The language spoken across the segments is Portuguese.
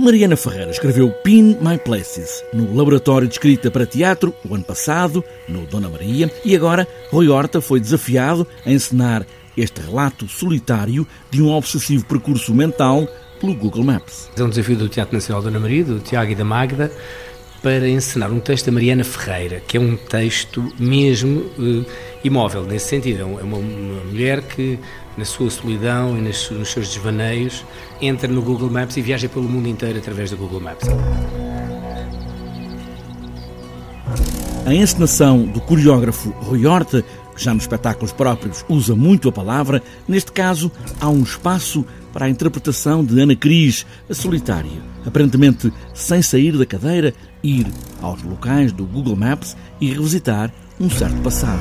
Mariana Ferreira escreveu Pin My Places no Laboratório de Escrita para Teatro o ano passado, no Dona Maria, e agora Rui Horta foi desafiado a encenar este relato solitário de um obsessivo percurso mental pelo Google Maps. É um desafio do Teatro Nacional Dona Maria, do Tiago e da Magda, para encenar um texto da Mariana Ferreira, que é um texto mesmo uh, imóvel, nesse sentido. É uma, uma mulher que na sua solidão e nos, nos seus desvaneios, entra no Google Maps e viaja pelo mundo inteiro através do Google Maps. A encenação do coreógrafo Rui Horta, que já nos espetáculos próprios usa muito a palavra, neste caso há um espaço para a interpretação de Ana Cris, a solitária, aparentemente sem sair da cadeira, ir aos locais do Google Maps e revisitar um certo passado.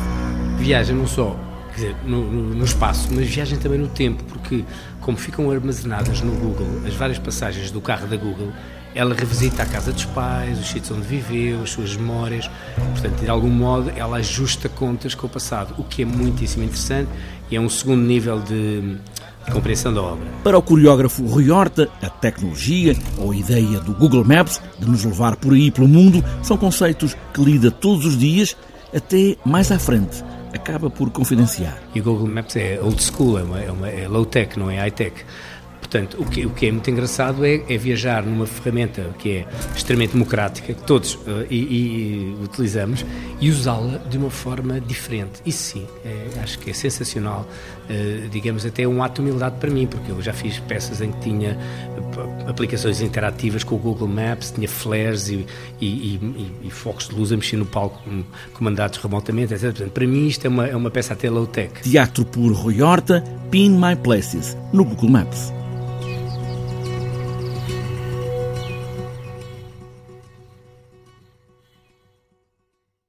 Viaja não só dizer, no, no, no, espaço, mas viagem também no tempo, porque como ficam armazenadas no Google as várias passagens do carro da Google, ela revisita a casa dos pais, os sítios onde viveu, as suas memórias, portanto, de algum modo, ela ajusta contas com o passado, o que é muitíssimo interessante e é um segundo nível de, de compreensão da obra. Para o coreógrafo Rui Horta, a tecnologia ou a ideia do Google Maps de nos levar por aí pelo mundo são conceitos que lida todos os dias, até mais à frente acaba por confidenciar. E o Google Maps é old school, é, uma, é, uma, é low-tech, não é high-tech. Portanto, o que, o que é muito engraçado é, é, viajar numa ferramenta que é extremamente democrática, que todos uh, e, e, utilizamos, e usá-la de uma forma diferente. Isso sim, é, acho que é sensacional. Uh, digamos, até um ato de humildade para mim, porque eu já fiz peças em que tinha uh, aplicações interativas com o Google Maps, tinha flares e, e, e focos de luz a mexer no palco comandados remotamente, etc. Portanto, para mim isto é uma, é uma peça até low-tech. Teatro por Rui Horta, Pin My Places, no Google Maps.